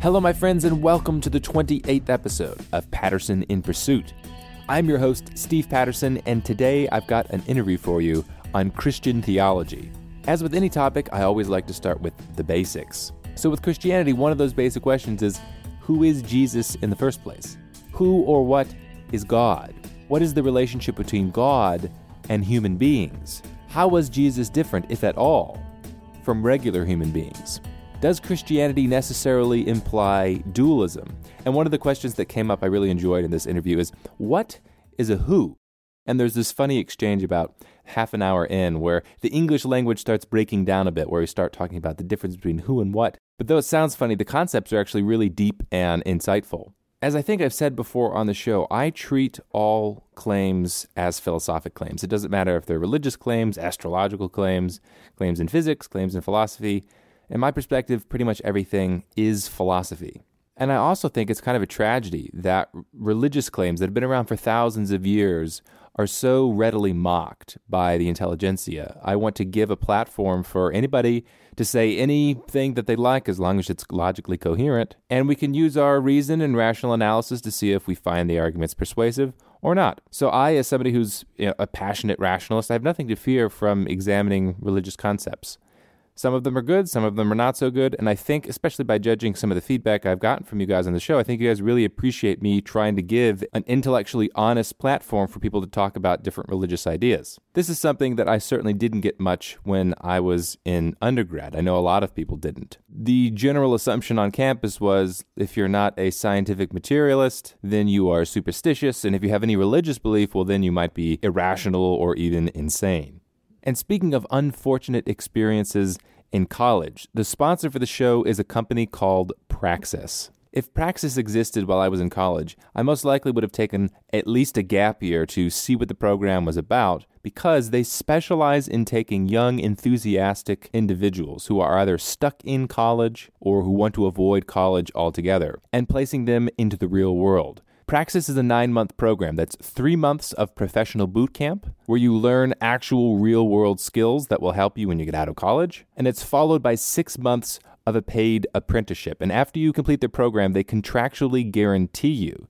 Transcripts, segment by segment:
Hello, my friends, and welcome to the 28th episode of Patterson in Pursuit. I'm your host, Steve Patterson, and today I've got an interview for you on Christian theology. As with any topic, I always like to start with the basics. So, with Christianity, one of those basic questions is who is Jesus in the first place? Who or what is God? What is the relationship between God and human beings? How was Jesus different, if at all, from regular human beings? Does Christianity necessarily imply dualism? And one of the questions that came up I really enjoyed in this interview is what is a who? And there's this funny exchange about half an hour in where the English language starts breaking down a bit, where we start talking about the difference between who and what. But though it sounds funny, the concepts are actually really deep and insightful. As I think I've said before on the show, I treat all claims as philosophic claims. It doesn't matter if they're religious claims, astrological claims, claims in physics, claims in philosophy. In my perspective, pretty much everything is philosophy. And I also think it's kind of a tragedy that religious claims that have been around for thousands of years are so readily mocked by the intelligentsia. I want to give a platform for anybody to say anything that they like as long as it's logically coherent. And we can use our reason and rational analysis to see if we find the arguments persuasive or not. So, I, as somebody who's you know, a passionate rationalist, I have nothing to fear from examining religious concepts. Some of them are good, some of them are not so good. And I think, especially by judging some of the feedback I've gotten from you guys on the show, I think you guys really appreciate me trying to give an intellectually honest platform for people to talk about different religious ideas. This is something that I certainly didn't get much when I was in undergrad. I know a lot of people didn't. The general assumption on campus was if you're not a scientific materialist, then you are superstitious. And if you have any religious belief, well, then you might be irrational or even insane. And speaking of unfortunate experiences in college, the sponsor for the show is a company called Praxis. If Praxis existed while I was in college, I most likely would have taken at least a gap year to see what the program was about because they specialize in taking young, enthusiastic individuals who are either stuck in college or who want to avoid college altogether and placing them into the real world. Praxis is a nine month program that's three months of professional boot camp where you learn actual real world skills that will help you when you get out of college. And it's followed by six months of a paid apprenticeship. And after you complete the program, they contractually guarantee you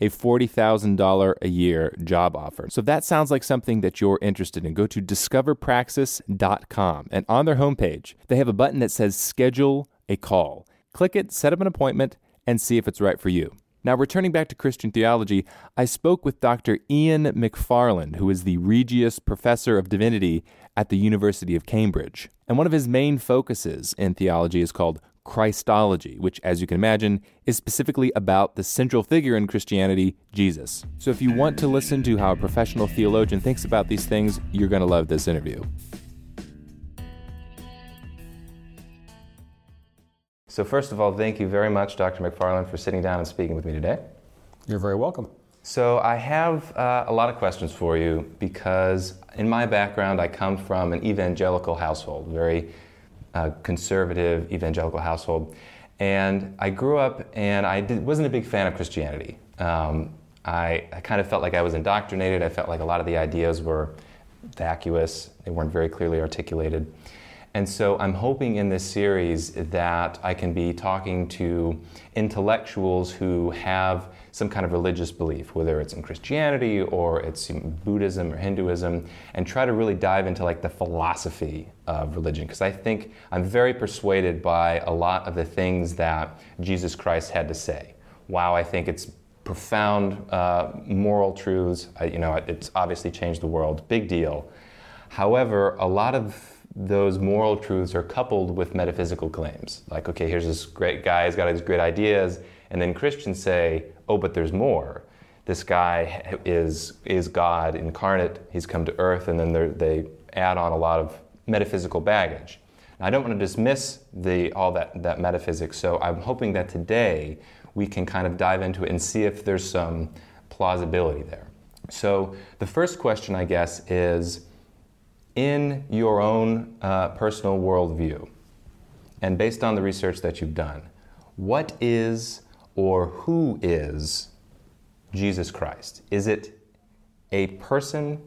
a $40,000 a year job offer. So if that sounds like something that you're interested in, go to discoverpraxis.com. And on their homepage, they have a button that says schedule a call. Click it, set up an appointment, and see if it's right for you. Now, returning back to Christian theology, I spoke with Dr. Ian McFarland, who is the Regius Professor of Divinity at the University of Cambridge. And one of his main focuses in theology is called Christology, which, as you can imagine, is specifically about the central figure in Christianity, Jesus. So, if you want to listen to how a professional theologian thinks about these things, you're going to love this interview. So, first of all, thank you very much, Dr. McFarland, for sitting down and speaking with me today. You're very welcome. So, I have uh, a lot of questions for you because, in my background, I come from an evangelical household, very uh, conservative evangelical household. And I grew up and I did, wasn't a big fan of Christianity. Um, I, I kind of felt like I was indoctrinated. I felt like a lot of the ideas were vacuous, they weren't very clearly articulated. And so I'm hoping in this series that I can be talking to intellectuals who have some kind of religious belief, whether it's in Christianity or it's Buddhism or Hinduism, and try to really dive into like the philosophy of religion. Because I think I'm very persuaded by a lot of the things that Jesus Christ had to say. Wow, I think it's profound uh, moral truths. I, you know, it's obviously changed the world. Big deal. However, a lot of those moral truths are coupled with metaphysical claims. Like, okay, here's this great guy, he's got these great ideas, and then Christians say, oh, but there's more. This guy is, is God incarnate, he's come to earth, and then they add on a lot of metaphysical baggage. Now, I don't want to dismiss the, all that, that metaphysics, so I'm hoping that today we can kind of dive into it and see if there's some plausibility there. So, the first question, I guess, is in your own uh, personal worldview, and based on the research that you've done, what is or who is Jesus Christ? Is it a person,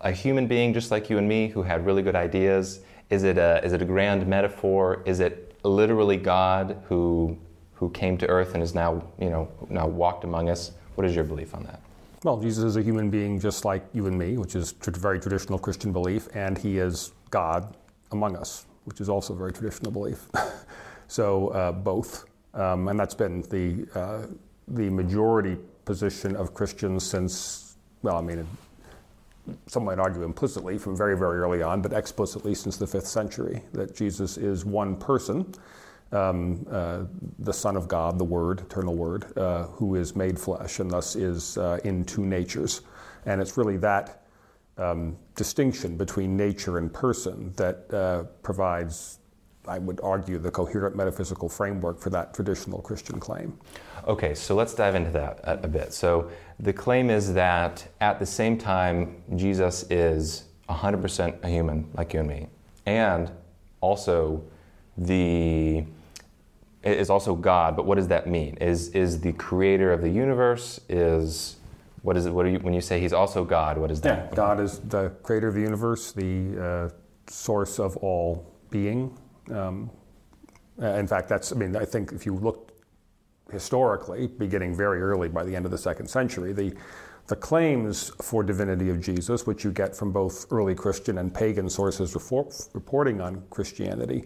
a human being just like you and me who had really good ideas? Is it a, is it a grand metaphor? Is it literally God who who came to earth and is now, you know, now walked among us. What is your belief on that? Well, Jesus is a human being just like you and me, which is very traditional Christian belief, and he is God among us, which is also very traditional belief. so uh, both, um, and that's been the uh, the majority position of Christians since, well, I mean, some might argue implicitly from very, very early on, but explicitly since the fifth century, that Jesus is one person, um, uh, the Son of God, the Word, eternal Word, uh, who is made flesh and thus is uh, in two natures. And it's really that um, distinction between nature and person that uh, provides, I would argue, the coherent metaphysical framework for that traditional Christian claim. Okay, so let's dive into that a, a bit. So the claim is that at the same time, Jesus is 100% a human, like you and me, and also the is also God. But what does that mean? Is is the creator of the universe? Is what is it? What you, when you say he's also God? What is that? Yeah, God is the creator of the universe, the uh, source of all being. Um, in fact, that's. I mean, I think if you look historically, beginning very early by the end of the second century, the, the claims for divinity of Jesus, which you get from both early Christian and pagan sources reporting on Christianity,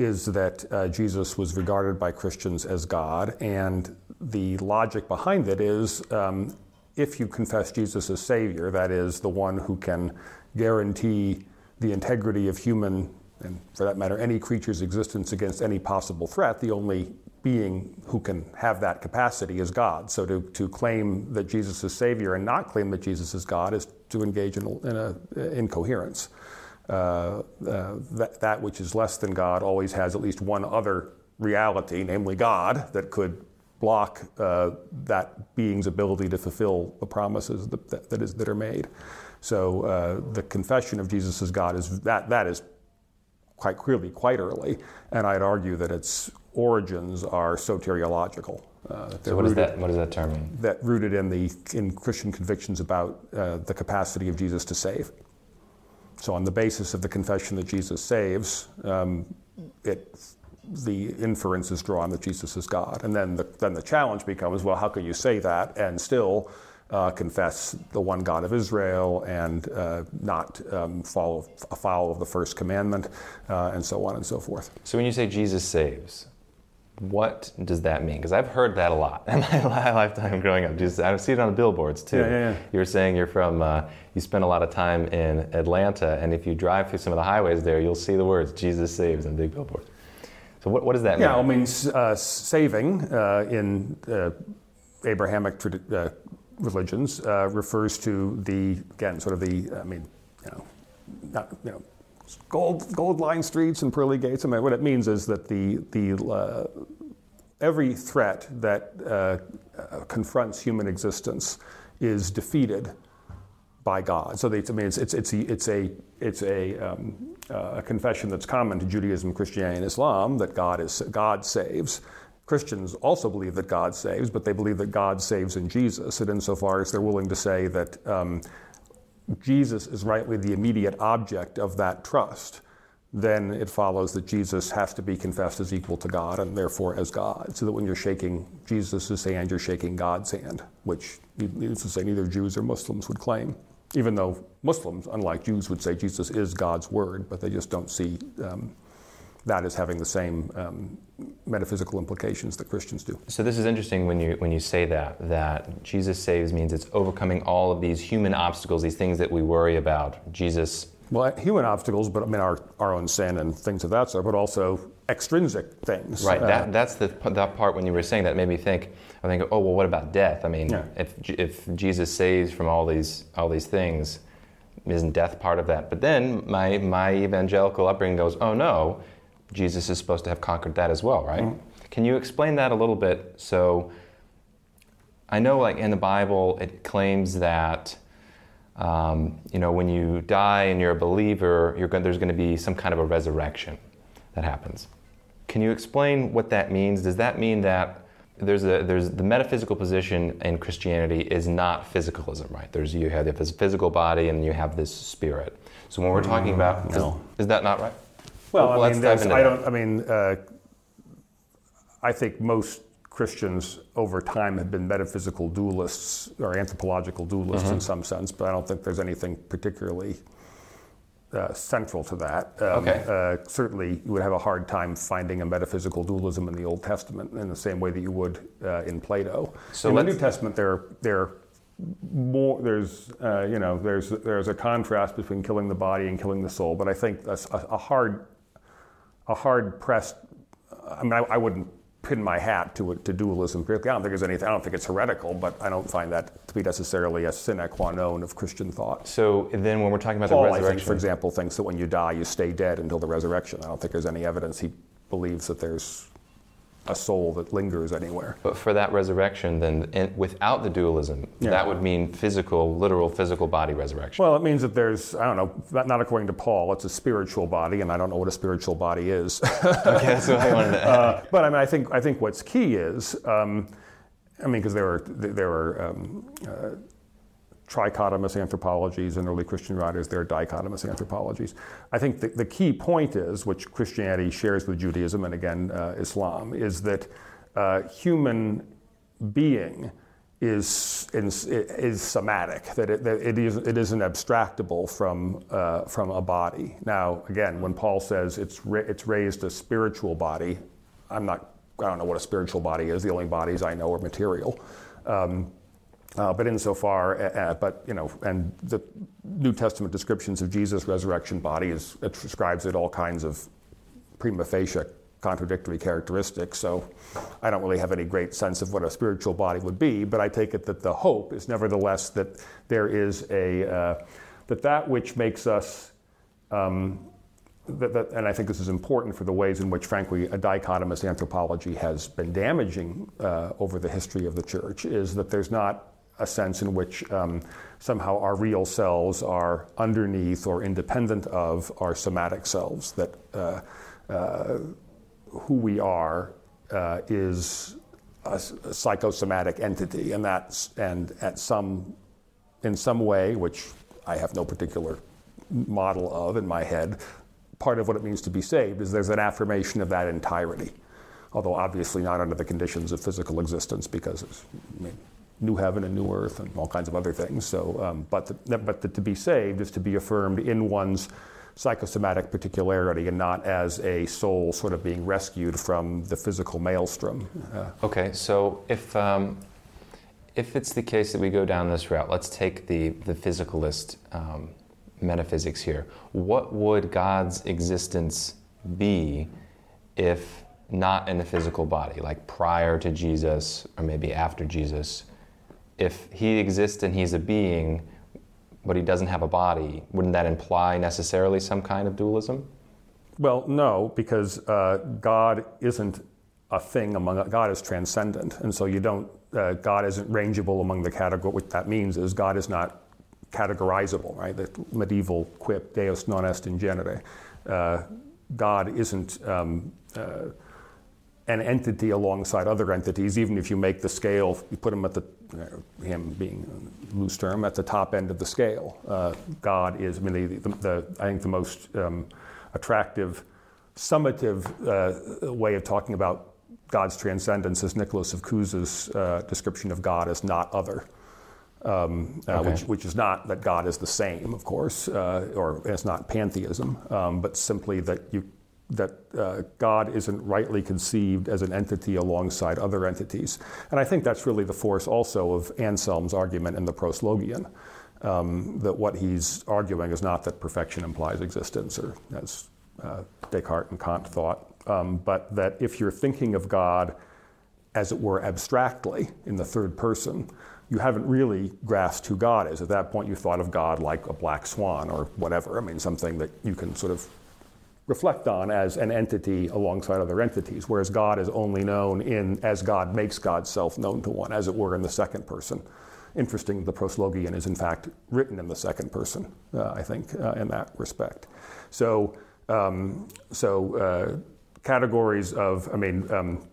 is that uh, Jesus was regarded by Christians as God. And the logic behind it is um, if you confess Jesus as Savior, that is, the one who can guarantee the integrity of human, and for that matter, any creature's existence against any possible threat, the only being who can have that capacity is God. So to, to claim that Jesus is Savior and not claim that Jesus is God is to engage in, in a incoherence. Uh, uh, that, that which is less than God always has at least one other reality, namely God, that could block uh, that being's ability to fulfill the promises that, that, that, is, that are made. So uh, the confession of Jesus as God is that, that is quite clearly quite early, and I'd argue that its origins are soteriological. Uh, so what, rooted, that, what does that term mean? That rooted in the in Christian convictions about uh, the capacity of Jesus to save. So on the basis of the confession that Jesus saves, um, it the inference is drawn that Jesus is God, and then the, then the challenge becomes, well, how can you say that and still uh, confess the one God of Israel and uh, not um, follow afoul of the first commandment, uh, and so on and so forth. So when you say Jesus saves, what does that mean? Because I've heard that a lot in my lifetime growing up. Just I've seen it on the billboards too. Yeah, yeah, yeah. You were saying you're from, uh, you spend a lot of time in Atlanta, and if you drive through some of the highways there, you'll see the words "Jesus saves" in big billboards. So what, what does that mean? Yeah, I mean uh, saving uh, in uh, Abrahamic uh, religions uh, refers to the again sort of the I mean you know not you know gold gold line streets and pearly gates. I mean what it means is that the the uh, every threat that uh, confronts human existence is defeated by God. So they, I mean it's it's it's a it's a, it's a, um, uh, confession that's common to Judaism, Christianity, and Islam that God is God saves. Christians also believe that God saves, but they believe that God saves in Jesus. And insofar as they're willing to say that um, Jesus is rightly the immediate object of that trust, then it follows that Jesus has to be confessed as equal to God and therefore as God. So that when you're shaking Jesus' hand, you're shaking God's hand, which, needless to say, neither Jews or Muslims would claim. Even though Muslims, unlike Jews, would say Jesus is God's word, but they just don't see um, that as having the same um, metaphysical implications that Christians do. So this is interesting when you when you say that that Jesus saves means it's overcoming all of these human obstacles, these things that we worry about. Jesus. Well, human obstacles, but I mean our, our own sin and things of that sort, but also extrinsic things. Right. Uh, that, that's the that part when you were saying that made me think. I think, oh well, what about death? I mean, yeah. if if Jesus saves from all these all these things, isn't death part of that? But then my my evangelical upbringing goes, oh no, Jesus is supposed to have conquered that as well, right? Mm-hmm. Can you explain that a little bit? So, I know, like in the Bible, it claims that um, you know when you die and you're a believer, you're going, there's going to be some kind of a resurrection that happens. Can you explain what that means? Does that mean that there's a there's the metaphysical position in Christianity is not physicalism, right? There's you have this physical body and you have this spirit. So when we're talking about, no. is, is that not right? Well, well I mean, I don't. I mean, uh, I think most Christians over time have been metaphysical dualists or anthropological dualists mm-hmm. in some sense, but I don't think there's anything particularly uh, central to that. Um, okay. Uh, certainly, you would have a hard time finding a metaphysical dualism in the Old Testament in the same way that you would uh, in Plato. So in the New Testament, there, there more there's uh, you know there's there's a contrast between killing the body and killing the soul, but I think that's a, a hard a hard pressed. I mean, I, I wouldn't pin my hat to to dualism. I don't think there's anything. I don't think it's heretical, but I don't find that to be necessarily a sine qua non of Christian thought. So then, when we're talking about Paul, the resurrection, think, for example, thinks that when you die, you stay dead until the resurrection. I don't think there's any evidence he believes that there's a soul that lingers anywhere. But for that resurrection, then without the dualism, yeah. that would mean physical, literal physical body resurrection. Well, it means that there's, I don't know, not according to Paul, it's a spiritual body, and I don't know what a spiritual body is. okay, so I wanted to. Uh, but I mean, I think I think what's key is, um, I mean, because there are there are um, uh, trichotomous anthropologies and early Christian writers, there are dichotomous anthropologies. I think the, the key point is, which Christianity shares with Judaism and again uh, Islam, is that uh, human being is, is, is somatic, that it, that it, is, it isn't abstractable from, uh, from a body. Now, again, when Paul says it's, ra- it's raised a spiritual body, I'm not, I don't know what a spiritual body is. The only bodies I know are material. Um, uh, but insofar, uh, but you know, and the New Testament descriptions of Jesus' resurrection body is it describes it all kinds of prima facie contradictory characteristics. So I don't really have any great sense of what a spiritual body would be. But I take it that the hope is nevertheless that there is a uh, that that which makes us um, that, that, and I think this is important for the ways in which, frankly, a dichotomous anthropology has been damaging uh, over the history of the church, is that there's not a sense in which um, somehow our real selves are underneath or independent of our somatic selves, that uh, uh, who we are uh, is a, a, psychosomatic entity, and that's and at some in some way, which I have no particular model of in my head, part of what it means to be saved is there's an affirmation of that entirety although obviously not under the conditions of physical existence because I mean, new heaven and new earth and all kinds of other things. So, um, but the, but the, to be saved is to be affirmed in one's psychosomatic particularity and not as a soul sort of being rescued from the physical maelstrom. Uh, okay, so if um, if it's the case that we go down this route, let's take the the physicalist um, metaphysics here. What would God's existence be if not in a physical body, like prior to Jesus or maybe after Jesus? If he exists and he's a being, but he doesn't have a body, wouldn't that imply necessarily some kind of dualism? Well, no, because uh, God isn't a thing among God is transcendent, and so you don't. Uh, God isn't rangeable among the category. What that means is God is not categorizable, right? The medieval quip "Deus non est in genere." Uh, God isn't. Um, uh, an entity alongside other entities, even if you make the scale, you put them at the, him being a loose term, at the top end of the scale. Uh, God is, I mean, the, the, the, I think the most um, attractive, summative uh, way of talking about God's transcendence is Nicholas of Cusa's uh, description of God as not other. Um, uh, okay. which, which, is not that God is the same, of course, uh, or it's not pantheism, um, but simply that you that uh, God isn't rightly conceived as an entity alongside other entities. And I think that's really the force also of Anselm's argument in the Proslogion. Um, that what he's arguing is not that perfection implies existence, or as uh, Descartes and Kant thought, um, but that if you're thinking of God as it were abstractly in the third person, you haven't really grasped who God is. At that point, you thought of God like a black swan or whatever. I mean, something that you can sort of reflect on as an entity alongside other entities, whereas God is only known in as God makes God's self known to one, as it were in the second person. Interesting, the proslogion is in fact written in the second person, uh, I think, uh, in that respect. So, um, so uh, categories of, I mean, um,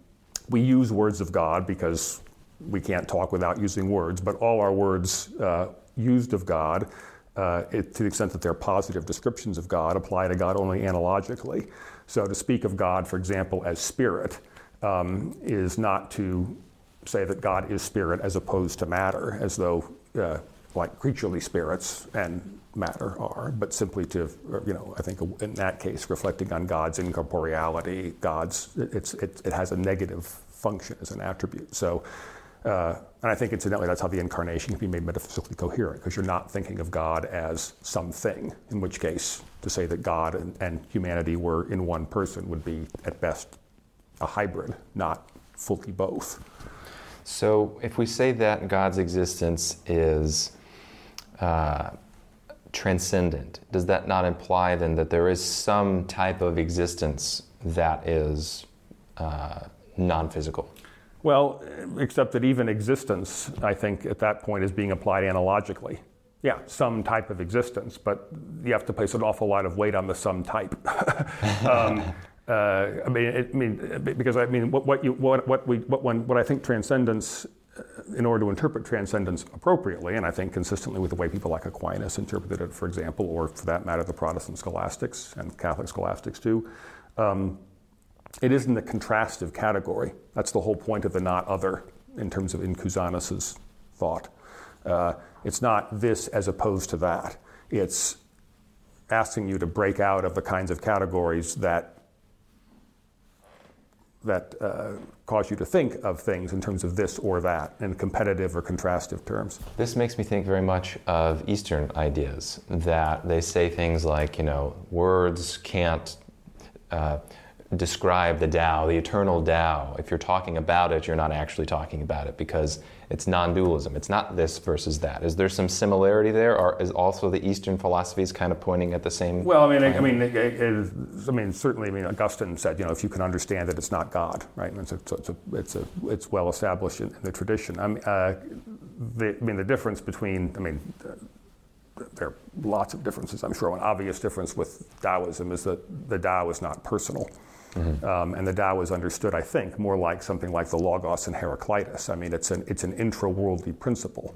we use words of God because we can't talk without using words, but all our words uh, used of God uh, it, to the extent that they're positive descriptions of God, apply to God only analogically. So to speak of God, for example, as spirit, um, is not to say that God is spirit as opposed to matter, as though uh, like creaturely spirits and matter are, but simply to, you know, I think in that case, reflecting on God's incorporeality, God's, it's, it, it has a negative function as an attribute. So, uh, and I think incidentally, that's how the incarnation can be made metaphysically coherent, because you're not thinking of God as something, in which case, to say that God and, and humanity were in one person would be, at best, a hybrid, not fully both. So, if we say that God's existence is uh, transcendent, does that not imply then that there is some type of existence that is uh, non physical? Well, except that even existence, I think, at that point is being applied analogically. Yeah, some type of existence, but you have to place an awful lot of weight on the some type. um, uh, I mean, it, I mean, because I mean, what, what you, what, what we, what, what I think transcendence, uh, in order to interpret transcendence appropriately, and I think consistently with the way people like Aquinas interpreted it, for example, or for that matter, the Protestant scholastics and Catholic scholastics too, um, it is in the contrastive category. That's the whole point of the not other in terms of in Cusanus's thought. Uh, it's not this as opposed to that. It's asking you to break out of the kinds of categories that that uh, cause you to think of things in terms of this or that in competitive or contrastive terms. This makes me think very much of Eastern ideas that they say things like, you know, words can't. Uh, describe the Tao, the eternal Tao. If you're talking about it, you're not actually talking about it because it's non-dualism. It's not this versus that. Is there some similarity there, or is also the Eastern philosophies kind of pointing at the same? Well, I mean, I, I mean, it, it, I mean, certainly, I mean, Augustine said, you know, if you can understand that it's not God, right? And it's a, it's a, it's, a, it's well established in, in, the tradition. I mean, uh, the, I mean, the difference between, I mean. Uh, there are lots of differences, I'm sure. An obvious difference with Taoism is that the Tao is not personal. Mm-hmm. Um, and the Tao is understood, I think, more like something like the Logos and Heraclitus. I mean, it's an, it's an intra-worldly principle,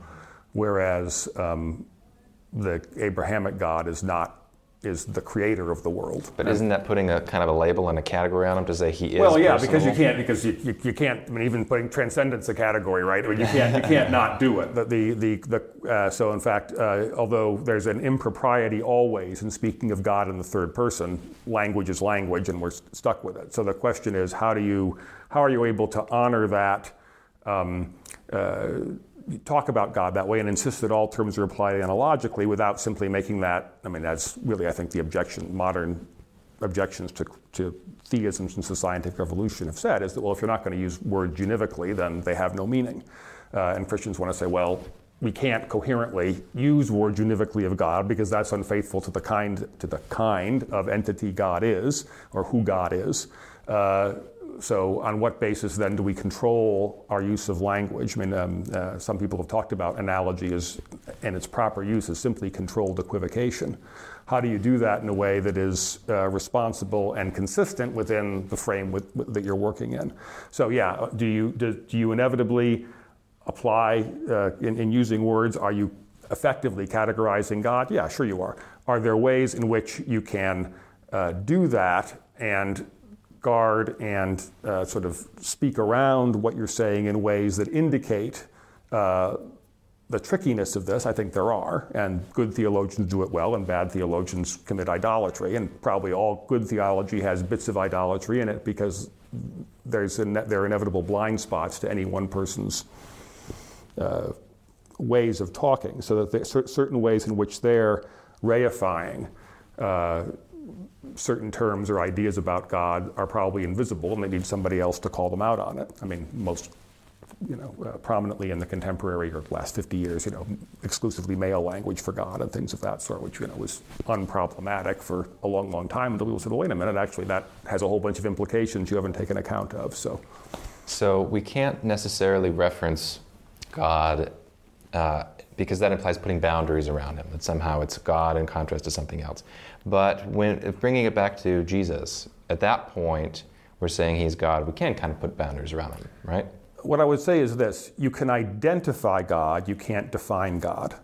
whereas um, the Abrahamic God is not is the creator of the world. But isn't that putting a kind of a label and a category on him to say he is? Well, yeah, personal? because you can't because you, you, you, can't. I mean, even putting transcendence a category, right? I mean, you can't you can't not do it. The the the, the uh, so in fact, uh, although there's an impropriety always in speaking of God in the third person, language is language, and we're stuck with it. So the question is, how do you how are you able to honor that? Um, uh, talk about God that way and insist that all terms are applied analogically without simply making that, I mean, that's really, I think, the objection, modern objections to, to theism since the scientific revolution have said is that, well, if you're not going to use words univocally, then they have no meaning. Uh, and Christians want to say, well, we can't coherently use words univocally of God because that's unfaithful to the kind to the kind of entity God is or who God is. Uh, so, on what basis then do we control our use of language? I mean, um, uh, some people have talked about analogy as, and its proper use as simply controlled equivocation. How do you do that in a way that is uh, responsible and consistent within the frame with, with, that you're working in? So, yeah, do you, do, do you inevitably apply uh, in, in using words? Are you effectively categorizing God? Yeah, sure you are. Are there ways in which you can uh, do that and guard and uh, sort of speak around what you're saying in ways that indicate uh, the trickiness of this. I think there are, and good theologians do it well, and bad theologians commit idolatry. And probably all good theology has bits of idolatry in it because there's ne- there are inevitable blind spots to any one person's uh, ways of talking. So that there are certain ways in which they're reifying uh, certain terms or ideas about God are probably invisible and they need somebody else to call them out on it. I mean, most, you know, uh, prominently in the contemporary or last 50 years, you know, exclusively male language for God and things of that sort, which, you know, was unproblematic for a long, long time until people said, well, wait a minute, actually that has a whole bunch of implications you haven't taken account of, so. So we can't necessarily reference God uh, because that implies putting boundaries around him, that somehow it's God in contrast to something else. But when bringing it back to Jesus, at that point, we're saying he's God. We can kind of put boundaries around him, right? What I would say is this you can identify God, you can't define God.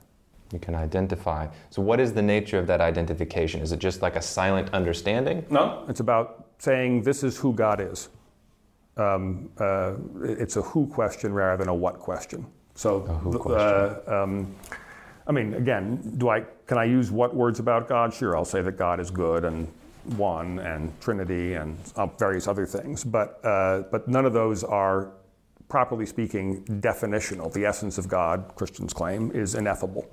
You can identify. So, what is the nature of that identification? Is it just like a silent understanding? No, it's about saying this is who God is. um, uh, it's a who question rather than a what question. So, question. um, I mean, again, do I can I use what words about God? Sure, I'll say that God is good and one and Trinity and uh, various other things, but uh, but none of those are, properly speaking, definitional. The essence of God, Christians claim, is ineffable.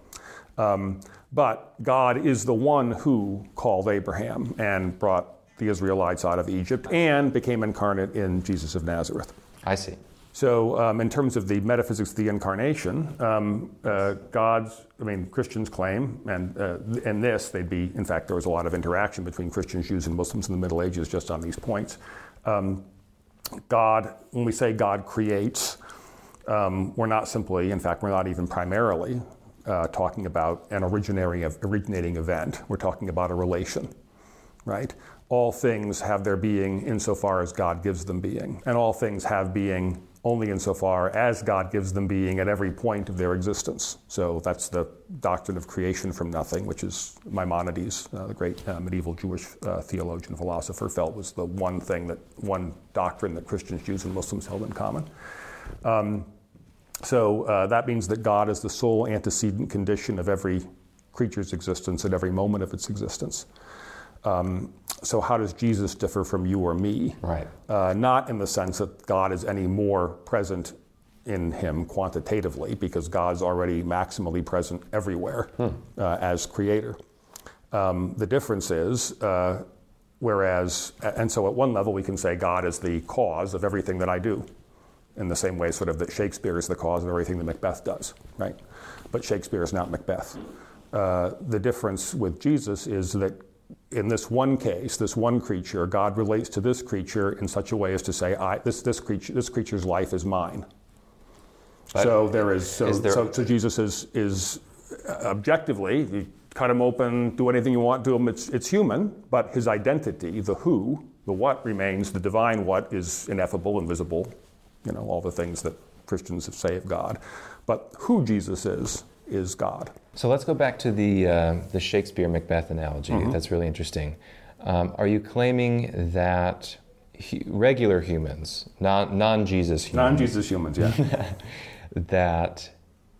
Um, but God is the one who called Abraham and brought the Israelites out of Egypt and became incarnate in Jesus of Nazareth. I see. So, um, in terms of the metaphysics of the incarnation, um, uh, God's, I mean, Christians claim, and uh, in this, they'd be, in fact, there was a lot of interaction between Christians, Jews, and Muslims in the Middle Ages just on these points. Um, God, when we say God creates, um, we're not simply, in fact, we're not even primarily uh, talking about an originating, originating event. We're talking about a relation, right? All things have their being insofar as God gives them being, and all things have being only insofar as God gives them being at every point of their existence. So that's the doctrine of creation from nothing, which is Maimonides, uh, the great uh, medieval Jewish uh, theologian philosopher, felt was the one thing that, one doctrine that Christians, Jews, and Muslims held in common. Um, so uh, that means that God is the sole antecedent condition of every creature's existence at every moment of its existence. Um, so how does Jesus differ from you or me? Right. Uh, not in the sense that God is any more present in him quantitatively, because God's already maximally present everywhere hmm. uh, as creator. Um, the difference is, uh, whereas, and so at one level we can say God is the cause of everything that I do, in the same way sort of that Shakespeare is the cause of everything that Macbeth does, right? But Shakespeare is not Macbeth. Uh, the difference with Jesus is that in this one case, this one creature, God relates to this creature in such a way as to say, I, this, this, creature, this creature's life is mine. But so there is, so, is there... so, so, Jesus is, is uh, objectively, you cut him open, do anything you want to him, it's, it's human, but his identity, the who, the what remains, the divine what is ineffable, invisible, you know, all the things that Christians say of God. But who Jesus is, is God. So let's go back to the, uh, the Shakespeare Macbeth analogy. Mm-hmm. That's really interesting. Um, are you claiming that he, regular humans, non Jesus humans, non Jesus humans, yeah, that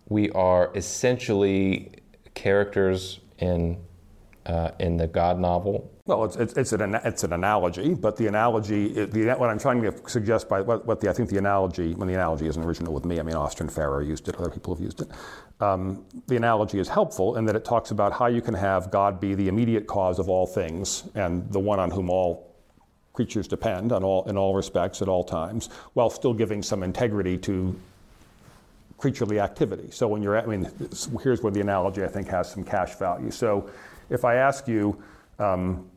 we are essentially characters in uh, in the God novel well, it's, it's, it's, an, it's an analogy, but the analogy, the, what I'm trying to suggest by what, what the, I think the analogy, when the analogy isn't original with me, I mean, Austin Farrer used it, other people have used it. Um, the analogy is helpful in that it talks about how you can have God be the immediate cause of all things and the one on whom all creatures depend on all, in all respects at all times, while still giving some integrity to creaturely activity. So when you're, I mean, here's where the analogy I think has some cash value. So if I ask you, um,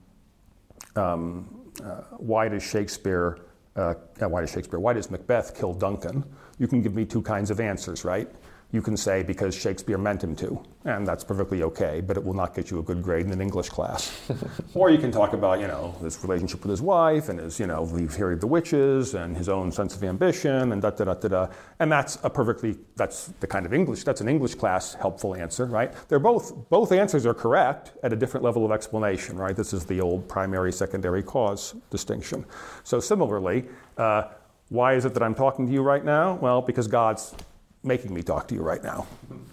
um, uh, why does Shakespeare, uh, why does Shakespeare, why does Macbeth kill Duncan? You can give me two kinds of answers, right? You can say because Shakespeare meant him to, and that's perfectly okay, but it will not get you a good grade in an English class. or you can talk about, you know, his relationship with his wife and his, you know, leave Harry the witches and his own sense of ambition and da da da da da. And that's a perfectly, that's the kind of English, that's an English class helpful answer, right? They're both, both answers are correct at a different level of explanation, right? This is the old primary secondary cause distinction. So similarly, uh, why is it that I'm talking to you right now? Well, because God's making me talk to you right now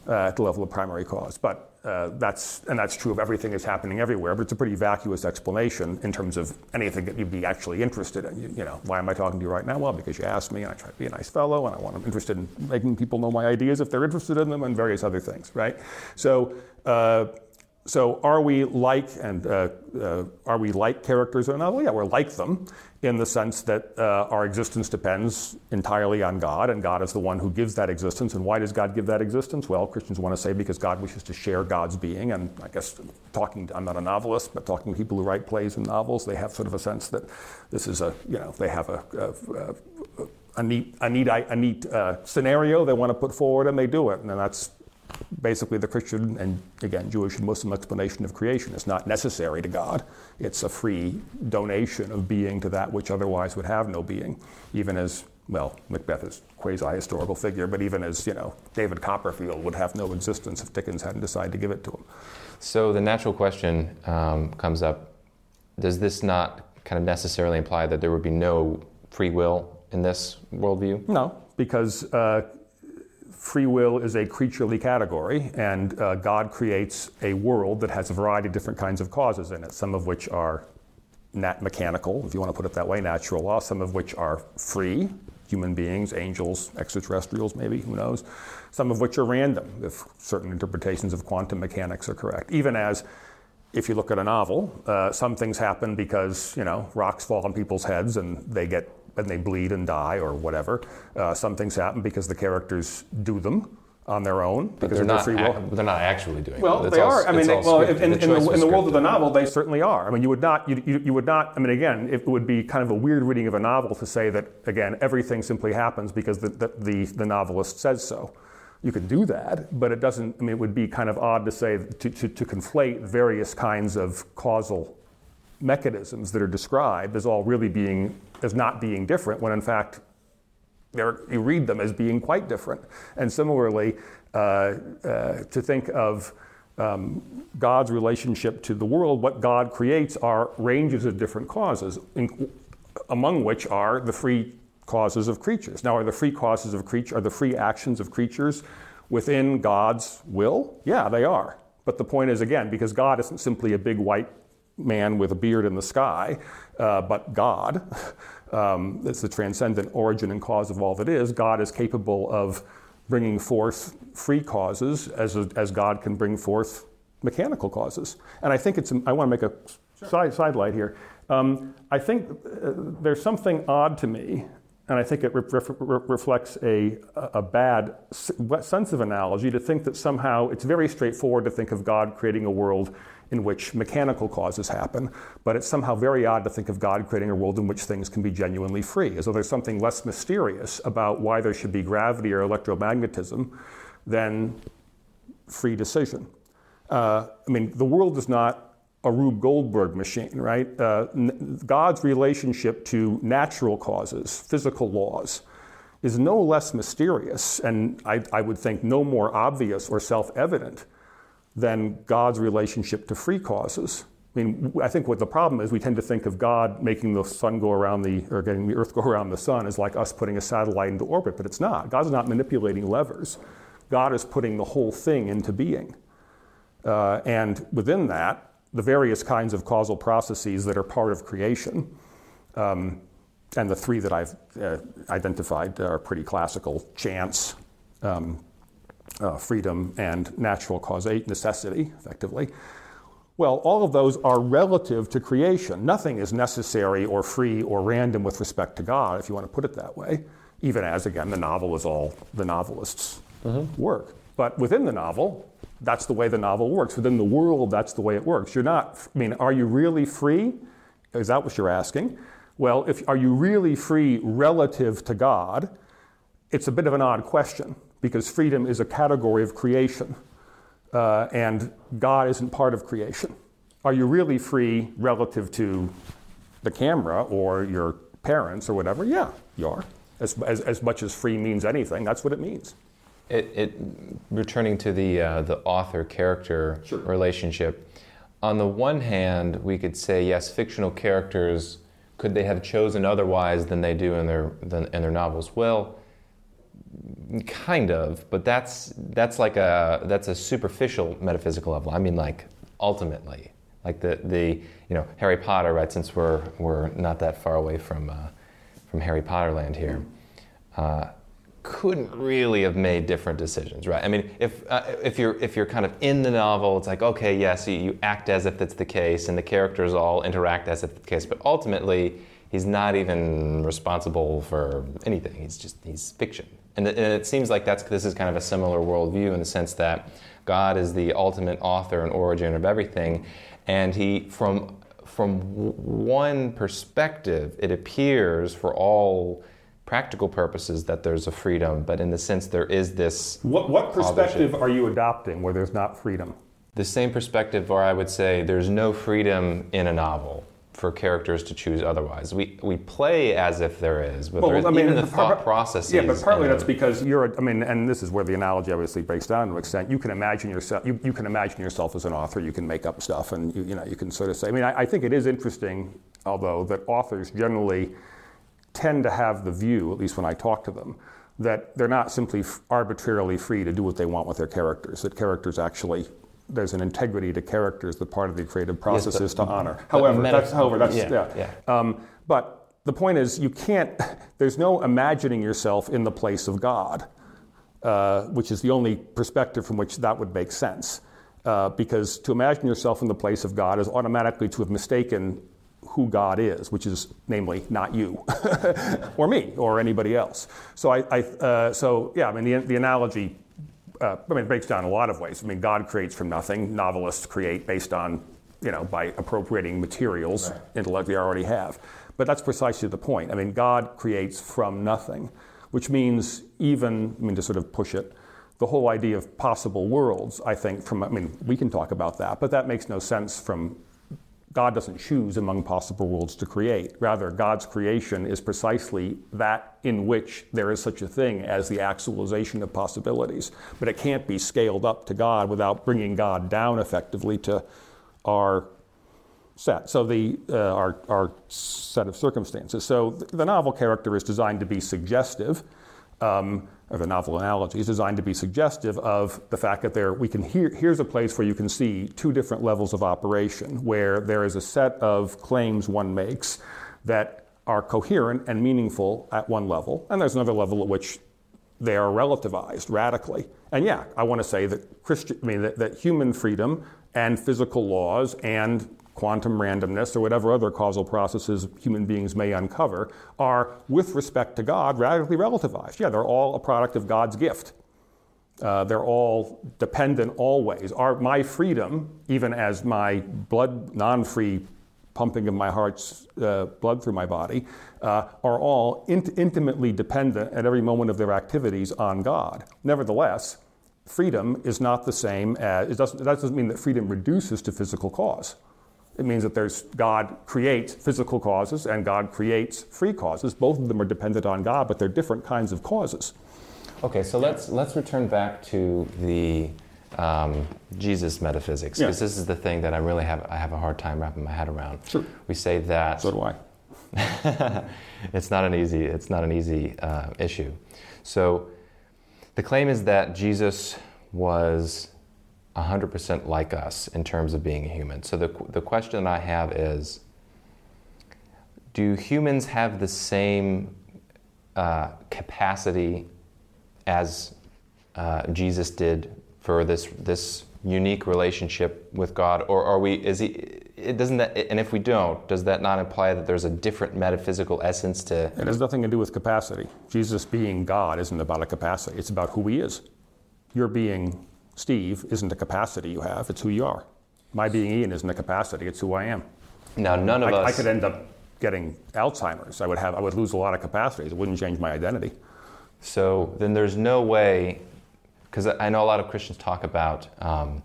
uh, at the level of primary cause. But uh, that's and that's true of everything that's happening everywhere. But it's a pretty vacuous explanation in terms of anything that you'd be actually interested in. You, you, know, why am I talking to you right now? Well, because you asked me, and I try to be a nice fellow, and I want I'm interested in making people know my ideas if they're interested in them, and various other things, right? So. Uh, so are we like and uh, uh, are we like characters in a novel? Yeah, we're like them in the sense that uh, our existence depends entirely on God, and God is the one who gives that existence. And why does God give that existence? Well, Christians want to say because God wishes to share God's being. And I guess talking, I'm not a novelist, but talking to people who write plays and novels, they have sort of a sense that this is a, you know, they have a, a, a, a neat, a neat, a neat uh, scenario they want to put forward, and they do it. And that's basically the Christian and again Jewish and Muslim explanation of creation. It's not necessary to God. It's a free donation of being to that which otherwise would have no being, even as well, Macbeth is quasi-historical figure, but even as you know, David Copperfield would have no existence if Dickens hadn't decided to give it to him. So the natural question um, comes up: Does this not kind of necessarily imply that there would be no free will in this worldview? No, because uh, free will is a creaturely category, and uh, God creates a world that has a variety of different kinds of causes in it, some of which are nat- mechanical, if you want to put it that way, natural law, some of which are free, human beings, angels, extraterrestrials, maybe, who knows, some of which are random, if certain interpretations of quantum mechanics are correct. Even as if you look at a novel, uh, some things happen because, you know, rocks fall on people's heads and they get and they bleed and die or whatever. Uh, some things happen because the characters do them on their own But because they're of not, free will. ac- they're not actually doing Well, it. It's they all- are. I mean, they, well, scripted. in, in, the, in the world of the novel, they certainly are. I mean, you would not, you, you, you would not. I mean, again, it would be kind of a weird reading of a novel to say that again everything simply happens because the the, the, the novelist says so. You could do that, but it doesn't. I mean, it would be kind of odd to say to, to, to conflate various kinds of causal mechanisms that are described as all really being as not being different when in fact you read them as being quite different. And similarly, uh, uh, to think of um, God's relationship to the world, what God creates are ranges of different causes, in, among which are the free causes of creatures. Now, are the free causes of creatures, are the free actions of creatures within God's will? Yeah, they are. But the point is, again, because God isn't simply a big white man with a beard in the sky, uh, but God, um, it's the transcendent origin and cause of all that is, God is capable of bringing forth free causes as, as God can bring forth mechanical causes. And I think it's, I want to make a side, side light here. Um, I think uh, there's something odd to me, and I think it re- re- re- reflects a, a bad sense of analogy to think that somehow it's very straightforward to think of God creating a world in which mechanical causes happen, but it's somehow very odd to think of God creating a world in which things can be genuinely free, as though there's something less mysterious about why there should be gravity or electromagnetism than free decision. Uh, I mean, the world is not a Rube Goldberg machine, right? Uh, n- God's relationship to natural causes, physical laws, is no less mysterious and I, I would think no more obvious or self evident than God's relationship to free causes. I mean, I think what the problem is, we tend to think of God making the sun go around the, or getting the earth go around the sun is like us putting a satellite into orbit, but it's not. God's not manipulating levers. God is putting the whole thing into being. Uh, and within that, the various kinds of causal processes that are part of creation, um, and the three that I've uh, identified are pretty classical chance, um, uh, freedom, and natural causation, necessity, effectively. Well, all of those are relative to creation. Nothing is necessary or free or random with respect to God, if you want to put it that way, even as, again, the novel is all the novelist's work. But within the novel, that's the way the novel works. Within the world, that's the way it works. You're not, I mean, are you really free? Is that what you're asking? Well, if, are you really free relative to God? It's a bit of an odd question because freedom is a category of creation uh, and God isn't part of creation. Are you really free relative to the camera or your parents or whatever? Yeah, you are. As, as, as much as free means anything, that's what it means. It, it returning to the uh, the author character Sure. relationship. On the one hand, we could say yes, fictional characters could they have chosen otherwise than they do in their than, in their novels? Well, kind of, but that's that's like a that's a superficial metaphysical level. I mean, like ultimately, like the the you know Harry Potter, right? Since we're we're not that far away from uh, from Harry Potter land here. Uh, couldn't really have made different decisions, right? I mean, if uh, if you're if you're kind of in the novel, it's like okay, yes, you, you act as if that's the case, and the characters all interact as if it's the case, but ultimately, he's not even responsible for anything. He's just he's fiction, and, it- and it seems like that's this is kind of a similar worldview in the sense that God is the ultimate author and origin of everything, and he from from one perspective, it appears for all practical purposes that there's a freedom, but in the sense there is this What, what perspective are you adopting where there's not freedom? the same perspective where I would say there's no freedom in a novel for characters to choose otherwise. We we play as if there is, but there is, even the thought process. Yeah, but partly that's because you're. I mean, and this is where the analogy obviously breaks down to an extent. You can imagine yourself. You, you can imagine yourself as an author. You can make up stuff, and you, you know you can sort of say. I mean, I, I think it is interesting, although that authors generally tend to have the view, at least when I talk to them, that they're not simply arbitrarily free to do what they want with their characters. That characters actually there's an integrity to characters that part of the creative process yes, is to honor. However, meta- that's however that's yeah. yeah. yeah. Um, but the point is, you can't. There's no imagining yourself in the place of God, uh, which is the only perspective from which that would make sense. Uh, because to imagine yourself in the place of God is automatically to have mistaken who God is, which is namely not you or me or anybody else. So I, I uh, so yeah, I mean the, the analogy uh, I mean, it breaks down in a lot of ways. I mean, God creates from nothing. Novelists create based on, you know, by appropriating materials, right. intellect they already have. But that's precisely the point. I mean, God creates from nothing, which means even, I mean, to sort of push it, the whole idea of possible worlds, I think, from, I mean, we can talk about that, but that makes no sense from God doesn't choose among possible worlds to create. Rather, God's creation is precisely that in which there is such a thing as the actualization of possibilities. But it can't be scaled up to God without bringing God down effectively to our set. So the uh, our, our set of circumstances. So the novel character is designed to be suggestive. Um, or the novel analogy is designed to be suggestive of the fact that there we can hear, here's a place where you can see two different levels of operation where there is a set of claims one makes that are coherent and meaningful at one level and there's another level at which they are relativized radically. And yeah i want to say that christian i mean that, that human freedom and physical laws and quantum randomness, or whatever other causal processes human beings may uncover, are, with respect to God, radically relativized. Yeah, they're all a product of God's gift. Uh, they're all dependent always. Our, my freedom, even as my blood, non free pumping of my heart's uh, blood through my body, uh, are all in- intimately dependent at every moment of their activities on God. Nevertheless, freedom is not the same as, it doesn't, that doesn't mean that freedom reduces to physical cause. It means that there's God creates physical causes and God creates free causes. Both of them are dependent on God, but they're different kinds of causes. Okay, so let's let's return back to the um, Jesus metaphysics because yeah. this is the thing that I really have I have a hard time wrapping my head around. Sure. We say that. So do I. it's not an easy it's not an easy uh, issue. So the claim is that Jesus was 100% like us in terms of being a human. So the, the question I have is do humans have the same uh, capacity as uh, Jesus did for this, this unique relationship with God? Or are we, is he, it doesn't that, and if we don't, does that not imply that there's a different metaphysical essence to? It has nothing to do with capacity. Jesus being God isn't about a capacity, it's about who he is. You're being Steve isn't a capacity you have, it's who you are. My being Ian isn't a capacity, it's who I am. Now, none of I, us. I could end up getting Alzheimer's. I would, have, I would lose a lot of capacities. It wouldn't change my identity. So then there's no way, because I know a lot of Christians talk about um,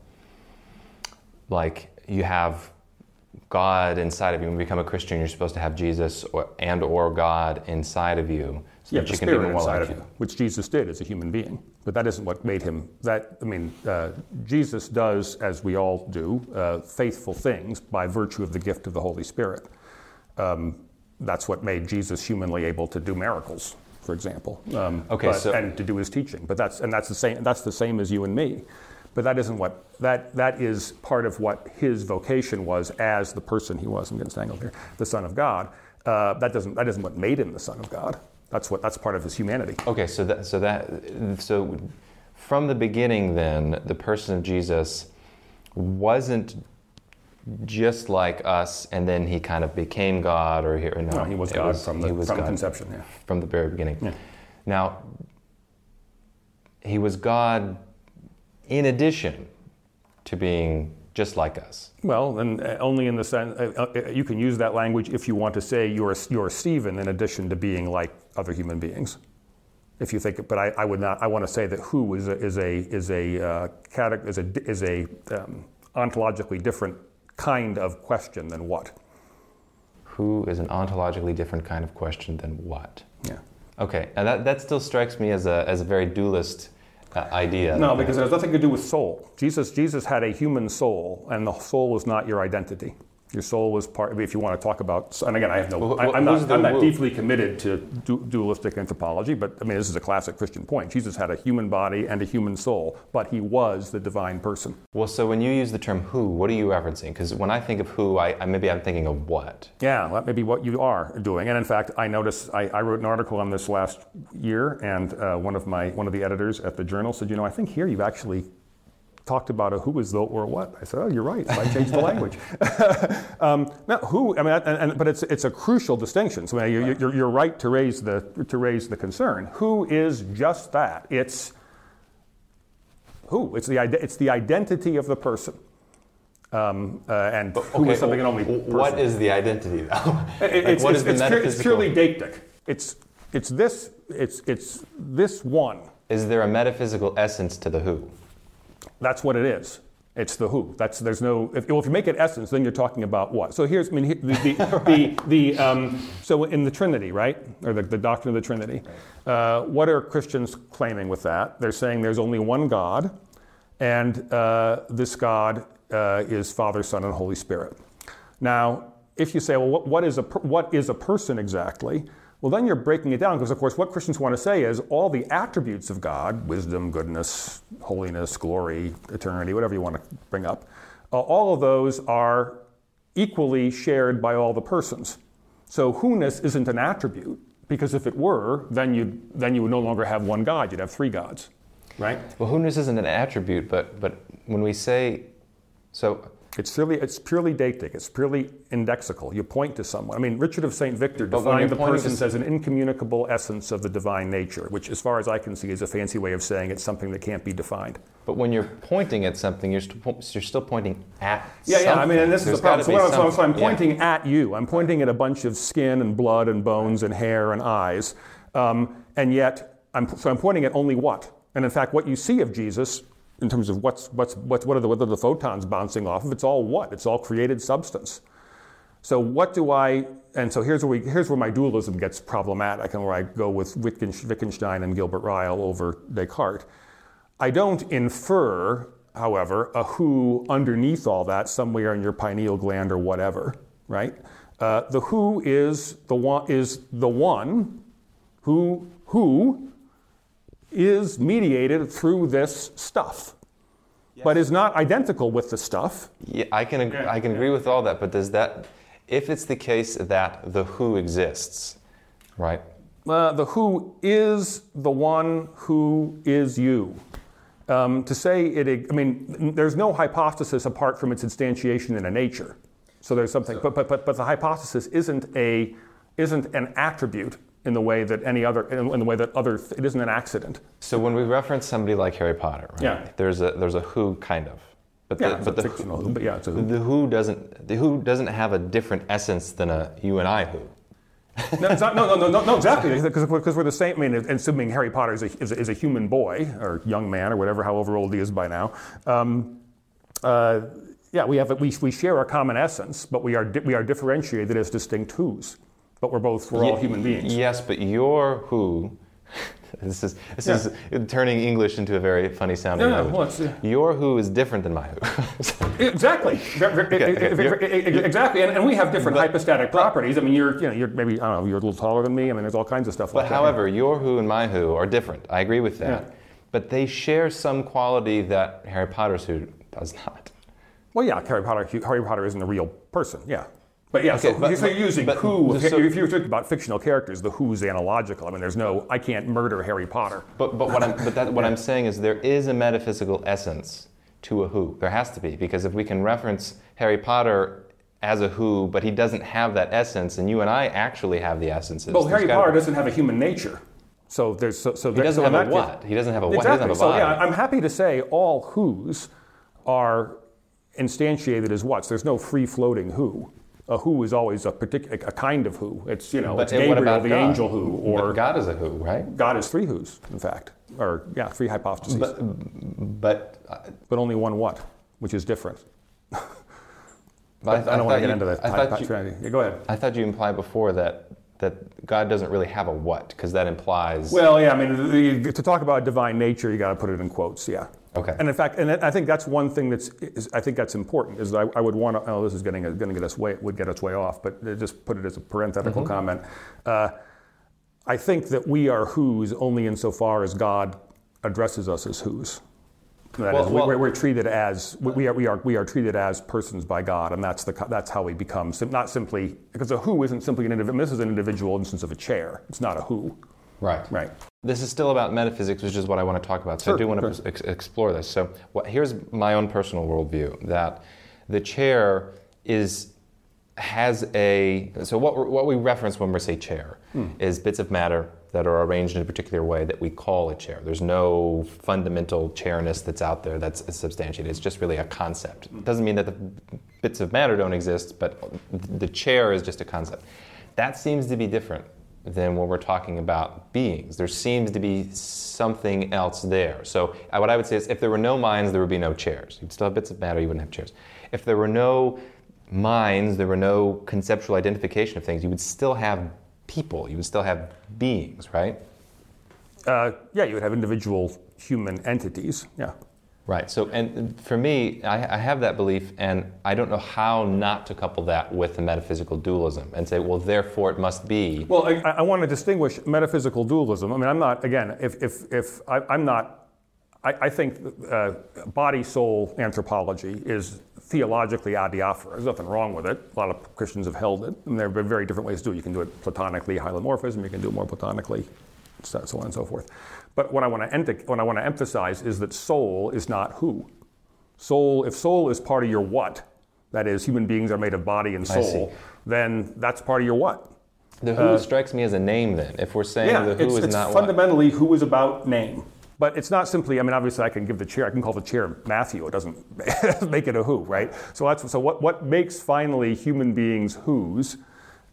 like you have God inside of you. When you become a Christian, you're supposed to have Jesus or, and or God inside of you. So yeah, the spirit inside like of you, which Jesus did as a human being. But that isn't what made him that. I mean, uh, Jesus does, as we all do, uh, faithful things by virtue of the gift of the Holy Spirit. Um, that's what made Jesus humanly able to do miracles, for example. Um, okay, but, so and to do his teaching. But that's and that's the same. That's the same as you and me. But that isn't what that that is part of what his vocation was as the person he was. I'm getting tangled here. The Son of God. Uh, that doesn't that isn't what made him the Son of God. That's what that's part of his humanity. Okay, so that so that so from the beginning, then the person of Jesus wasn't just like us, and then he kind of became God, or, or no, no, he was God was, from the from God conception, yeah. from the very beginning. Yeah. Now, he was God in addition to being just like us. Well, and uh, only in the sense uh, uh, you can use that language if you want to say you're you're Stephen in addition to being like other human beings. If you think, but I, I would not. I want to say that who is a is a is a uh, cate- is a is a um, ontologically different kind of question than what. Who is an ontologically different kind of question than what? Yeah. Okay, and that, that still strikes me as a as a very dualist uh, Uh, idea. No, because it has nothing to do with soul. Jesus, Jesus had a human soul, and the soul is not your identity. Your soul is part. If you want to talk about, and again, I have no. Well, I, am not. I'm not deeply committed to du- dualistic anthropology, but I mean, this is a classic Christian point. Jesus had a human body and a human soul, but he was the divine person. Well, so when you use the term who, what are you referencing? Because when I think of who, I, I maybe I'm thinking of what. Yeah, that may be what you are doing. And in fact, I noticed I, I wrote an article on this last year, and uh, one of my one of the editors at the journal said, you know, I think here you've actually talked about a who is though were what. I said, oh, you're right. I changed the language. um, now, who? I mean, and, and, but it's it's a crucial distinction. So I mean, you're, you're, right to raise the to raise the concern. Who is just that? It's who? It's the it's the identity of the person. Um, uh, and who is something and only person. What is the identity, though? Like, it's, what it's, is the it's, it's purely deictic. It's, it's, this, it's, it's this one. Is there a metaphysical essence to the who? That's what it is. It's the who. That's, there's no, if, well, if you make it essence, then you're talking about what? So here's, I mean, the, the, the, the um, so in the Trinity, right? Or the, the doctrine of the Trinity, uh, what are Christians claiming with that? They're saying there's only one God, and uh, this God uh, is Father, Son, and Holy Spirit. Now, if you say, well, what, what, is a, per- what is a person exactly? Well, then you're breaking it down because, of course, what Christians want to say is all the attributes of God wisdom, goodness, holiness, glory, eternity, whatever you want to bring up uh, all of those are equally shared by all the persons. So, who-ness isn't an attribute because if it were, then, you then you would no longer have one God, you'd have three gods. Right? Well, who-ness isn't an attribute, but but when we say, so It's purely, it's purely deictic. It's purely indexical. You point to someone. I mean, Richard of St. Victor defined the person as an incommunicable essence of the divine nature, which, as far as I can see, is a fancy way of saying it's something that can't be defined. but when you're pointing at something, you're, st- you're still pointing at. Yeah, yeah. I mean, and this There's is the problem. So, what I'm, so I'm- something- yeah. pointing at you. I'm pointing at a bunch of skin and blood and bones and hair and eyes, um, and yet I'm so I'm pointing at only what. And in fact, what you see of Jesus, in terms of what's what's what's what are the what are the photons bouncing off of? It's all what? It's all created substance. So what do I? And so here's where we, here's where my dualism gets problematic, and where I go with Wittgenstein and Gilbert Ryle over Descartes. I don't infer, however, a who underneath all that, somewhere in your pineal gland or whatever, right? Uh, the who is the one is the one who who is mediated through this stuff, but is not identical with the stuff. Yeah, I can ag- Yeah, I can yeah. agree with all that, but does that, if it's the case that the who exists, right? Uh, the who is the one who is you. Um, to say it, I mean, there's no hypostasis apart from its instantiation in a nature. So there's something, but, but, but, but the hypostasis isn't, a, isn't an attribute in the way that any other, in, the way that other, it isn't an accident. So when we reference somebody like Harry Potter, right? Yeah. There's a there's a who kind of, but Yeah, the, it's but a the fictional who, but yeah, who. the who doesn't the who doesn't have a different essence than a you and I who. no, it's not, no, no, no, no, no, exactly, because, because we're the same. I mean, assuming Harry Potter is a, is, a, is a human boy or young man or whatever, however old he is by now. Um, uh, yeah, we have a, we, we share a common essence, but we are di- we are differentiated as distinct who's. But we're both we're all human beings. Yes, but your who. This is this is turning English into a very funny sounding Yeah, language. well, uh, Your who is different than my who. Exactly, Okay, okay, you're- exactly, and, and we have different hypostatic properties. I mean, you're you know you're maybe I don't know you're a little taller than me. I mean, there's all kinds of stuff But like that. however, your who and my who are different. I agree with that. Yeah. But they share some quality that Harry Potter's who does not. Well, yeah, Harry Potter. Harry Potter isn't a real person. Yeah. But yeah, Okay, so, but- so you're using but- who. so- if you're talking about fictional characters, the who's analogical. I mean, there's no, I can't murder Harry Potter. But, but what, I'm, but that, what I'm saying is there is a metaphysical essence to a who. There has to be. Because if we can reference Harry Potter as a who, but he doesn't have that essence, and you and I actually have the essences. Well, Harry Potter doesn't have a human nature. So there's so, so He doesn't so have a what? He doesn't have a what? Exactly. He doesn't So have a yeah. I'm happy to say all who's are instantiated as what's. There's no free floating who. A who is always a particular a kind of who. It's you know But it's Gabriel, the God? angel who, or But God is a who, right? God is three who's, in fact, or yeah, three hypostases, but, But, but, uh, only one what, which is different. but I, don't want to get you- into that. I thought you-. Yeah, go ahead. I thought you implied before that that God doesn't really have a what, because that implies. Well, yeah, I mean, the, to talk about divine nature, you got to put it in quotes. Yeah, Okay. And in fact, and I think that's one thing that's is, I think that's important is I, I would want to. Oh, this is getting going to get us way would get us way off, but just put it as a parenthetical Mm-hmm. comment. Uh, I think that we are who's only insofar as God addresses us as who's. That Well- is, well- we, we're treated as we are, we are we are treated as persons by God, and that's the that's how we become. Not simply because a who isn't simply an individual. This is an individual instance of a chair. It's not a who. Right. Right. This is still about metaphysics, which is what I want to talk about. So I do want to sure. ex- explore this. So what, here's my own personal worldview that the chair is has a so what we what we reference when we say chair Hmm. is bits of matter that are arranged in a particular way that we call a chair. There's no fundamental chairness that's out there that's substantiated. It's just really a concept. It doesn't mean that the bits of matter don't exist, but the chair is just a concept. That seems to be different than when we're talking about beings. There seems to be something else there. So, uh, what I would say is if there were no minds, there would be no chairs. You'd still have bits of matter, you wouldn't have chairs. If there were no minds, there were no conceptual identification of things, you would still have people, you would still have beings, right? Uh, yeah, you would have individual human entities. Yeah. Right. So, and for me, I, I have that belief, and I don't know how not to couple that with the metaphysical dualism and say, well, therefore it must be. Well, I, I want to distinguish metaphysical dualism. I mean, I'm not, again, if, if, if I, I'm not, I, I think uh, body soul anthropology is theologically adiaphora. There's nothing wrong with it. A lot of Christians have held it. And there have been very different ways to do it. You can do it platonically, hylomorphism, you can do it more platonically, so on and so forth. But what I want to ent- what I want to emphasize is that soul is not who. Soul, if soul is part of your what, that is, human beings are made of body and soul, then that's part of your what. The who strikes me as a name then. If we're saying Yeah, the who it's, is it's not what. fundamentally who is about name. But it's not simply, I mean, obviously I can give the chair, I can call the chair Matthew. It doesn't make it a who, right? So that's, so what, what makes finally human beings who's,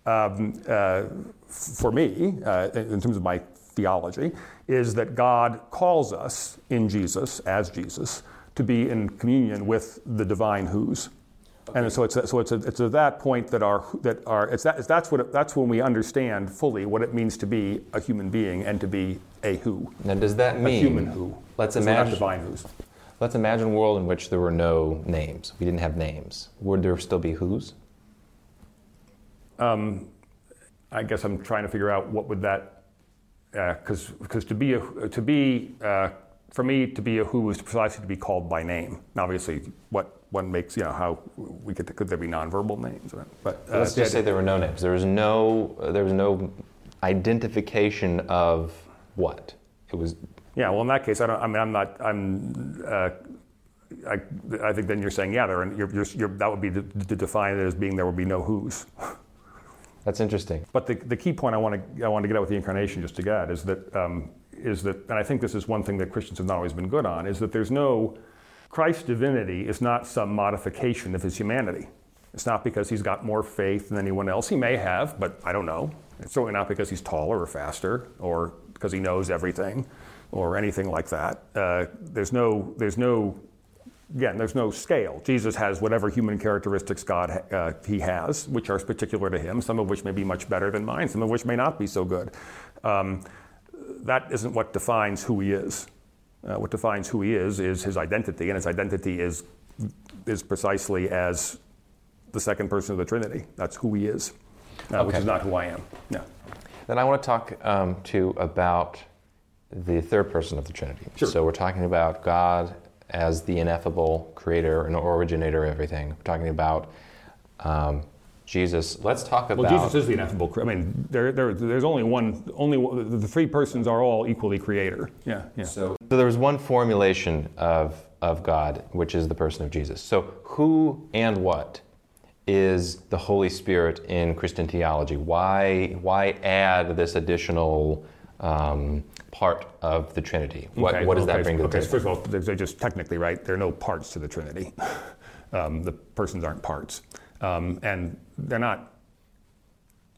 um, uh, for me, uh, in terms of my theology, is that God calls us in Jesus, as Jesus, to be in communion with the divine who's. And so it's so it's, a, it's at that point that our that our it's that that's what it, that's when we understand fully what it means to be a human being and to be a who, Now, does that mean a human who. Let's imagine. divine who's. Let's imagine a world in which there were no names. We didn't have names. Would there still be who's? Um, I guess I'm trying to figure out what would that because because to be a to be uh, for me to be a who is precisely to be called by name. And obviously, what one makes you know how we could could there be nonverbal names, but uh, Let's just say there were no names. There was no. There was no identification of what it was. Yeah, well, in that case, I don't. I mean, I'm not. I'm. Uh, I, I think then you're saying, yeah, there. You're, you're, you're, that would be to, to define it as being there would be no who's. That's interesting. But the, the key point I want to I want to get at with the incarnation, just to get, is that um, is that, and I think this is one thing that Christians have not always been good on, is that there's no Christ's divinity is not some modification of his humanity. It's not because he's got more faith than anyone else. He may have, but I don't know. It's certainly not because he's taller or faster or because he knows everything or anything like that. Uh, there's no there's no again, there's no scale. Jesus has whatever human characteristics God uh, he has, which are particular to him. Some of which may be much better than mine. Some of which may not be so good. Um, that isn't what defines who he is. Uh, what defines who he is is his identity, and his identity is is precisely as the second person of the Trinity. That's who he is, uh, which is not who I am. No. Then I want to talk um, too about the third person of the Trinity. Sure. So we're talking about God as the ineffable creator and originator of everything. We're talking about um, Jesus. Let's talk about. Well, Jesus is the ineffable. I mean, there, there, there's only one. Only one- the three persons are all equally creator. Yeah, yeah. So, so there was one formulation of, of God, which is the person of Jesus. So, who and what is the Holy Spirit in Christian theology? Why, why add this additional um, part of the Trinity? What, Okay, what does okay, that bring to the okay, table? First of all, they're just technically right. There are no parts to the Trinity. Um, the persons aren't parts, um, and they're not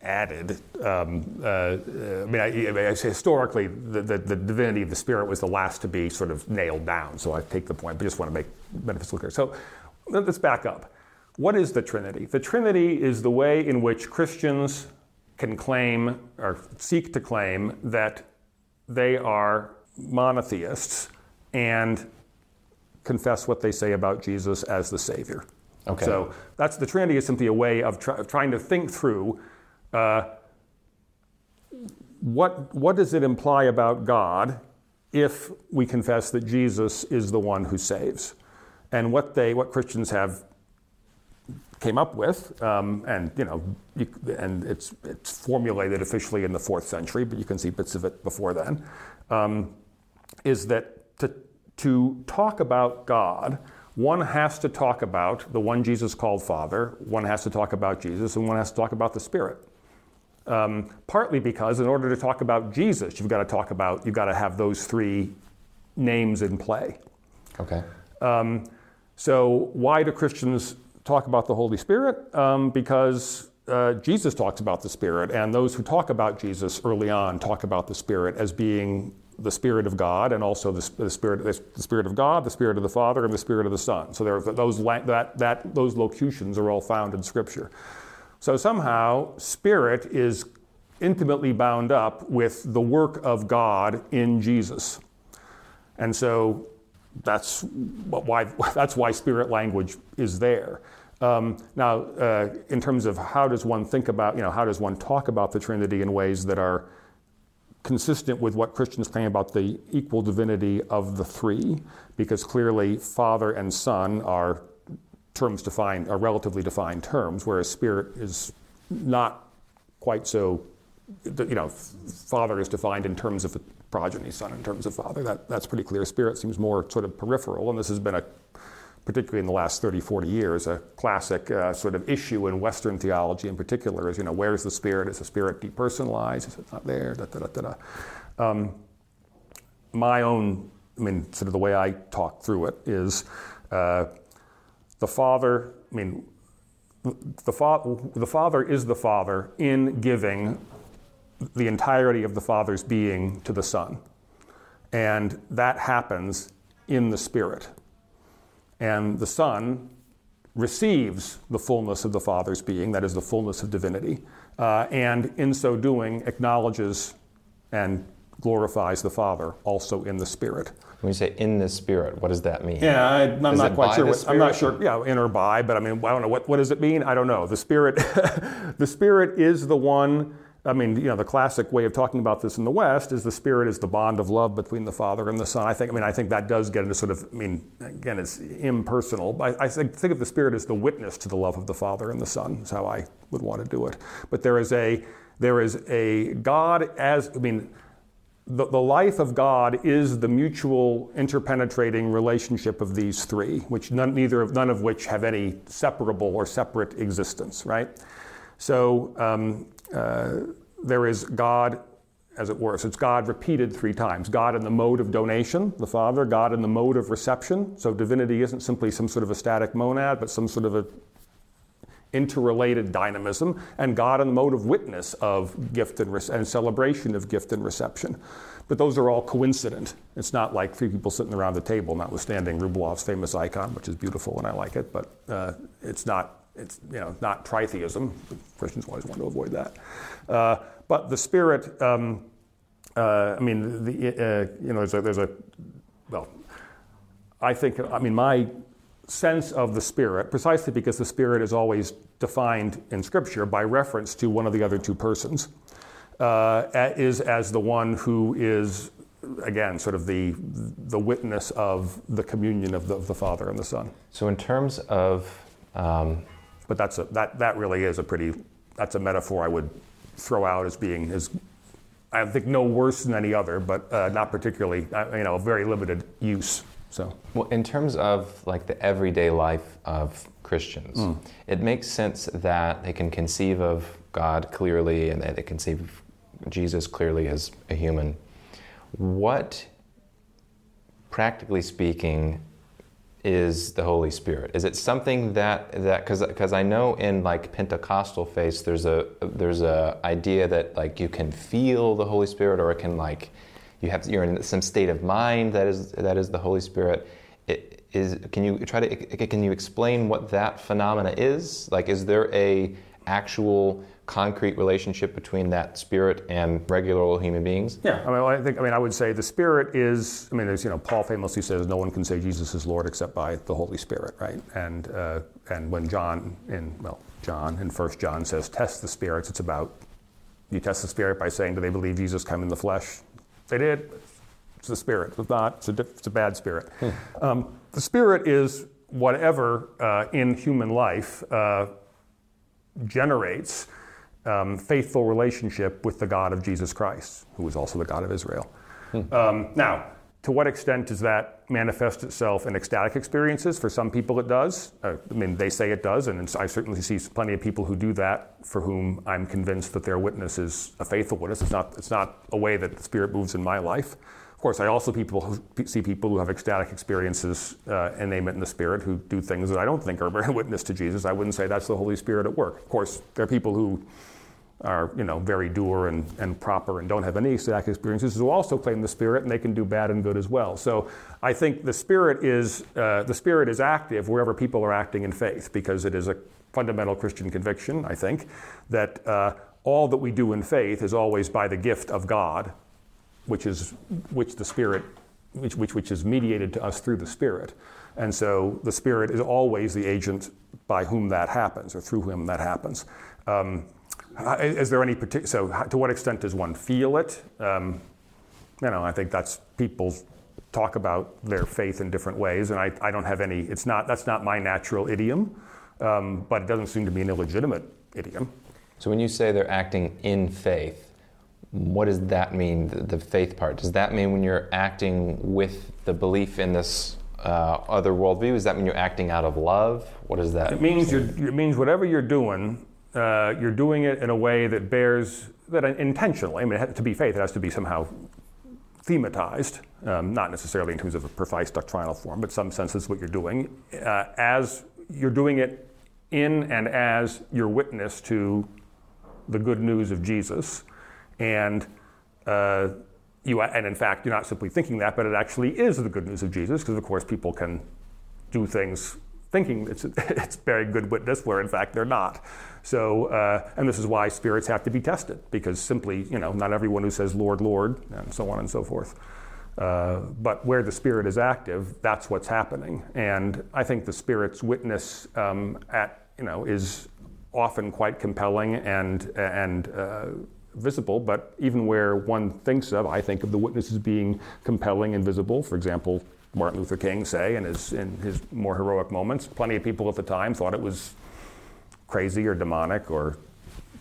added. Um, uh, uh, I mean, I, I mean, I say historically, the, the, the divinity of the Spirit was the last to be sort of nailed down. So I take the point, but just want to make metaphysical clear. So let's back up. What is the Trinity? The Trinity is the way in which Christians can claim or seek to claim that they are monotheists and confess what they say about Jesus as the Savior. Okay. So that's the Trinity is simply a way of, try, trying to think through uh, what what does it imply about God if we confess that Jesus is the one who saves, and what they what Christians have came up with, um, and you know, you, and it's it's formulated officially in the fourth century, but you can see bits of it before then, um, is that to to talk about God, one has to talk about the one Jesus called Father, one has to talk about Jesus, and one has to talk about the Spirit. Um, partly because in order to talk about Jesus, you've got to talk about you've got to have those three names in play. Okay. Um, so why do Christians talk about the Holy Spirit? Um, because uh, Jesus talks about the Spirit, and those who talk about Jesus early on talk about the Spirit as being the Spirit of God, and also the, the Spirit, the Spirit of God, the Spirit of the Father, and the Spirit of the Son. So there those that, that those locutions are all found in Scripture. So somehow, Spirit is intimately bound up with the work of God in Jesus, and so that's why that's why Spirit language is there. Um, now, uh, in terms of how does one think about, you know, how does one talk about the Trinity in ways that are consistent with what Christians claim about the equal divinity of the three, because clearly Father and Son are terms defined, are relatively defined terms, whereas Spirit is not quite so, you know, Father is defined in terms of progeny, Son in terms of Father. That, that's pretty clear. Spirit seems more sort of peripheral, and this has been a particularly in the last 30, 40 years, a classic uh, sort of issue in Western theology in particular is, you know, where's the spirit? Is the spirit depersonalized? Is it not there? Da, da, da, um, my own, I mean, sort of the way I talk through it is uh, the Father, I mean, the, fa- the Father is the Father in giving the entirety of the Father's being to the Son. And that happens in the Spirit and the Son receives the fullness of the Father's being, that is, the fullness of divinity, uh, and in so doing acknowledges and glorifies the Father also in the Spirit. When you say in the Spirit, what does that mean? Yeah, I, am not quite sure. What, I'm not sure. Yeah, in or by, but I mean, I don't know what what does it mean. I don't know. The Spirit, the Spirit is the one I mean, you know, the classic way of talking about this in the West is the Spirit is the bond of love between the Father and the Son. I think, I mean, I think that does get into sort of, I mean, again, it's impersonal. But I, I think, think of the Spirit as the witness to the love of the Father and the Son. Is how I would want to do it. But there is a, there is a God as, I mean, the, the life of God is the mutual interpenetrating relationship of these three, which none, neither of, none of which have any separable or separate existence, right? So um, there is God, as it were. So it's God repeated three times God in the mode of donation, the Father, God in the mode of reception. So divinity isn't simply some sort of a static monad, but some sort of a interrelated dynamism, and God in the mode of witness of gift and, and celebration of gift and reception. But those are all coincident. It's not like three people sitting around the table, notwithstanding Rublev's famous icon, which is beautiful and I like it, but uh, it's not it's you know not tritheism. Christians always want to avoid that. Uh, but the Spirit, um, uh, I mean, the, uh, you know, there's a, there's a, well, I think, I mean, my sense of the Spirit, precisely because the Spirit is always defined in Scripture by reference to one of the other two persons, uh, is as the one who is again, sort of the the witness of the communion of the, of the Father and the Son. So, in terms of um, but that's a, that, that really is a pretty, that's a metaphor I would throw out as being, as, I think no worse than any other, but uh, not particularly, uh, you know, very limited use. So, well, in terms of like the everyday life of Christians, mm. it makes sense that they can conceive of God clearly and that they conceive of Jesus clearly as a human. What, practically speaking, is the Holy Spirit? Is it something that that because because I know in like Pentecostal faith there's a there's a idea that like you can feel the Holy Spirit or it can like you have you're in some state of mind that is that is the Holy Spirit. It, is can you try to can you explain what that phenomena is? Like, is there a actual concrete relationship between that spirit and regular human beings? Yeah, I mean, I think I mean I would say the spirit is. I mean, there's you know Paul famously says no one can say Jesus is Lord except by the Holy Spirit, right? And uh, and when John in well John in First John says test the spirits, it's about you test the spirit by saying do they believe Jesus came in the flesh? They did. It's the spirit. It's not. It's a, it's a bad spirit. Hmm. Um, the spirit is whatever uh, in human life uh, generates um, faithful relationship with the God of Jesus Christ, who is also the God of Israel. Hmm. Um, now, to what extent does that manifest itself in ecstatic experiences? For some people, it does. Uh, I mean, they say it does, and I certainly see plenty of people who do that for whom I'm convinced that their witness is a faithful witness. It's not, it's not a way that the Spirit moves in my life. Of course, I also people who, see people who have ecstatic experiences uh, and name it in the Spirit who do things that I don't think are a witness to Jesus. I wouldn't say that's the Holy Spirit at work. Of course, there are people who are you know very doer and, and proper and don't have any ecstatic experiences who also claim the spirit and they can do bad and good as well so i think the spirit is uh, the spirit is active wherever people are acting in faith because it is a fundamental christian conviction i think that uh, all that we do in faith is always by the gift of god which is which the spirit which, which, which is mediated to us through the spirit and so the spirit is always the agent by whom that happens or through whom that happens um, is there any particular, so to what extent does one feel it? Um, you know, I think that's people talk about their faith in different ways, and I, I don't have any, it's not, that's not my natural idiom, um, but it doesn't seem to be an illegitimate idiom. So when you say they're acting in faith, what does that mean, the, the faith part? Does that mean when you're acting with the belief in this uh, other worldview? Does that mean you're acting out of love? What does that? It means it means whatever you're doing uh, you're doing it in a way that bears that intentionally. I mean, to be faith, it has to be somehow thematized, um, not necessarily in terms of a precise doctrinal form, but some sense is what you're doing. Uh, as you're doing it in and as your witness to the good news of Jesus, and uh, you, and in fact, you're not simply thinking that, but it actually is the good news of Jesus, because of course people can do things thinking it's, it's bearing good witness where in fact they're not. So, uh, and this is why spirits have to be tested, because simply, you know, not everyone who says Lord, Lord, and so on and so forth. Uh, but where the spirit is active, that's what's happening. And I think the spirit's witness um, at, you know, is often quite compelling and, and uh, visible, but even where one thinks of, I think of the witnesses being compelling and visible. For example, Martin Luther King say in his, in his more heroic moments. Plenty of people at the time thought it was crazy or demonic or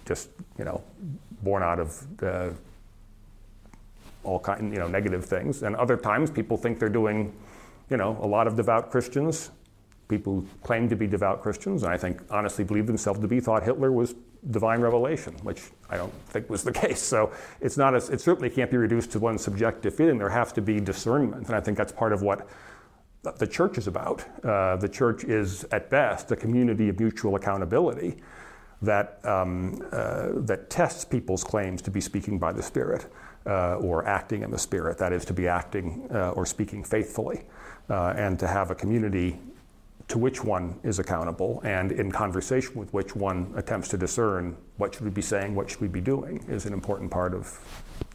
just, you know, born out of the, all kind, you know, negative things. And other times people think they're doing, you know, a lot of devout Christians, people who claim to be devout Christians, and I think honestly believe themselves to be, thought Hitler was divine revelation, which I don't think was the case. So it's not as, it certainly can't be reduced to one subjective feeling. There has to be discernment, and I think that's part of what the church is about. Uh, the church is, at best, a community of mutual accountability that um, uh, that tests people's claims to be speaking by the Spirit uh, or acting in the Spirit. That is, to be acting uh, or speaking faithfully, uh, and to have a community to which one is accountable and in conversation with which one attempts to discern what should we be saying, what should we be doing is an important part of,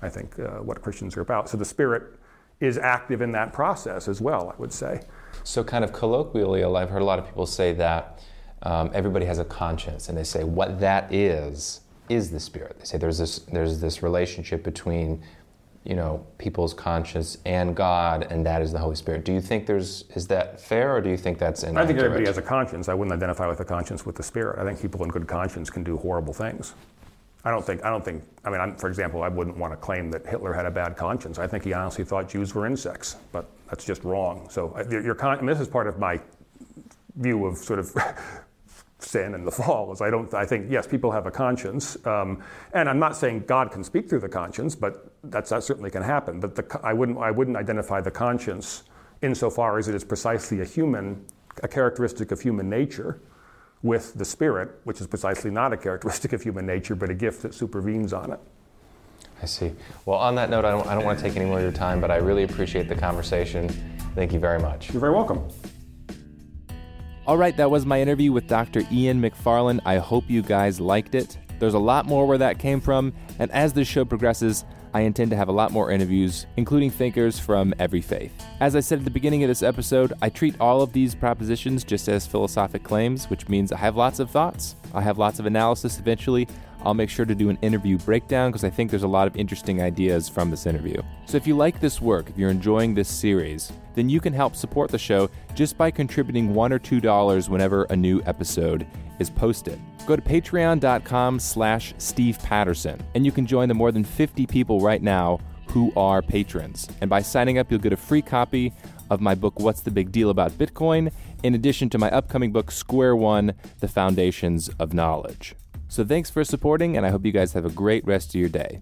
I think, uh, what Christians are about. So the Spirit is active in that process as well, I would say. So, kind of colloquially, I've heard a lot of people say that um, everybody has a conscience, and they say what that is is the Spirit. They say there's this there's this relationship between you know people's conscience and God, and that is the Holy Spirit. Do you think there's is that fair, or do you think that's inaccurate? I think everybody has a conscience. I wouldn't identify with a conscience with the Spirit. I think people in good conscience can do horrible things. I don't think. I don't think. I mean, I'm, for example, I wouldn't want to claim that Hitler had a bad conscience. I think he honestly thought Jews were insects, but that's just wrong. So, uh, your, con- I mean, this is part of my view of sort of sin and the fall is I don't I think yes people have a conscience. Um, and I'm not saying God can speak through the conscience but that's, that certainly can happen. But the, I wouldn't I wouldn't identify the conscience insofar as it is precisely a human a characteristic of human nature with the spirit which is precisely not a characteristic of human nature but a gift that supervenes on it. I see. Well on that note I don't, I don't want to take any more of your time but I really appreciate the conversation. Thank you very much. You're very welcome All right, that was my interview with Dr. Ian McFarland. I hope you guys liked it. There's a lot more where that came from, and as this show progresses, I intend to have a lot more interviews, including thinkers from every faith. As I said at the beginning of this episode, I treat all of these propositions just as philosophic claims, which means I have lots of thoughts, I have lots of analysis eventually. I'll make sure to do an interview breakdown because I think there's a lot of interesting ideas from this interview. So if you like this work, if you're enjoying this series, then you can help support the show just by contributing one or two dollars whenever a new episode is posted. Go to patreon.com slash Steve Patterson, and you can join the more than 50 people right now who are patrons. And by signing up, you'll get a free copy of my book, What's the Big Deal About Bitcoin, in addition to my upcoming book, Square One The Foundations of Knowledge. So thanks for supporting, and I hope you guys have a great rest of your day.